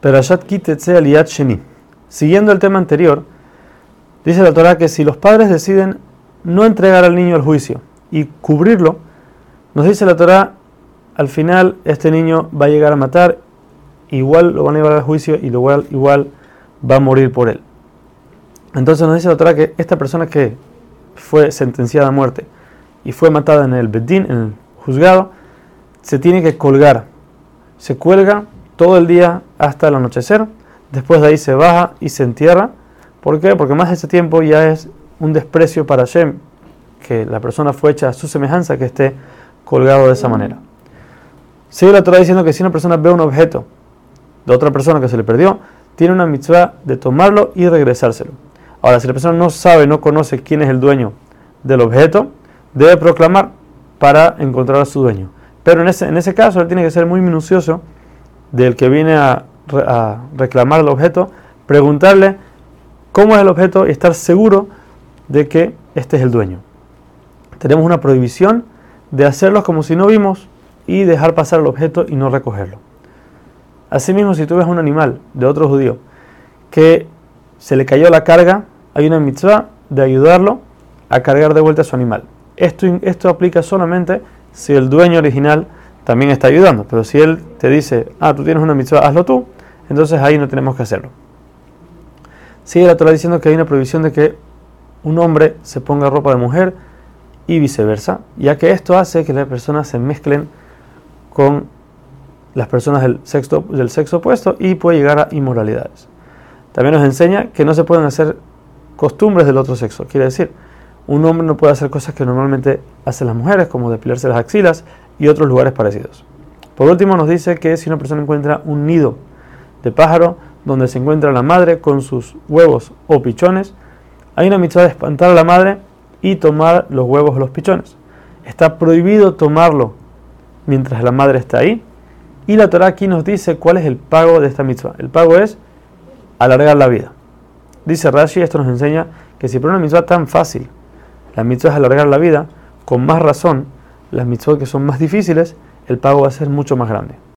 Perashat Kitetse Aliyat Sheni. Siguiendo el tema anterior, dice la Torah que si los padres deciden no entregar al niño al juicio y cubrirlo, nos dice la Torah, al final este niño va a llegar a matar, igual lo van a llevar al juicio y igual, igual va a morir por él. Entonces nos dice la Torah que esta persona que fue sentenciada a muerte y fue matada en el Bedín, en el juzgado, se tiene que colgar. Se cuelga todo el día hasta el anochecer. Después de ahí se baja y se entierra. ¿Por qué? Porque más de ese tiempo ya es un desprecio para Shem, que la persona fue hecha a su semejanza que esté colgado de esa manera. Sigue la Torah diciendo que si una persona ve un objeto de otra persona que se le perdió, tiene una mitzvah de tomarlo y regresárselo. Ahora, si la persona no sabe, no conoce quién es el dueño del objeto, debe proclamar para encontrar a su dueño. Pero en ese, en ese caso, él tiene que ser muy minucioso del que viene a, reclamar el objeto, preguntarle cómo es el objeto y estar seguro de que este es el dueño. Tenemos una prohibición de hacerlo como si no vimos y dejar pasar el objeto y no recogerlo. Asimismo, si tú ves un animal de otro judío que se le cayó la carga, hay una mitzvah de ayudarlo a cargar de vuelta a su animal. Esto, esto aplica solamente si el dueño original también está ayudando. Pero si él te dice, ah, tú tienes una mitzvah, hazlo tú, entonces ahí no tenemos que hacerlo. Sigue la Torah diciendo que hay una prohibición de que un hombre se ponga ropa de mujer y viceversa, ya que esto hace que las personas se mezclen con las personas del sexo, del sexo opuesto y puede llegar a inmoralidades. También nos enseña que no se pueden hacer costumbres del otro sexo. Quiere decir, un hombre no puede hacer cosas que normalmente hacen las mujeres, como depilarse las axilas y otros lugares parecidos. Por último, nos dice que si una persona encuentra un nido de pájaro donde se encuentra la madre con sus huevos o pichones, hay una mitzvah de espantar a la madre y tomar los huevos o los pichones. Está prohibido tomarlo mientras la madre está ahí. Y la Torah aquí nos dice cuál es el pago de esta mitzvah. El pago es alargar la vida. Dice Rashi, esto nos enseña que si por una mitzvah tan fácil, la mitzvah es alargar la vida, con más razón, las mitzvot que son más difíciles, el pago va a ser mucho más grande.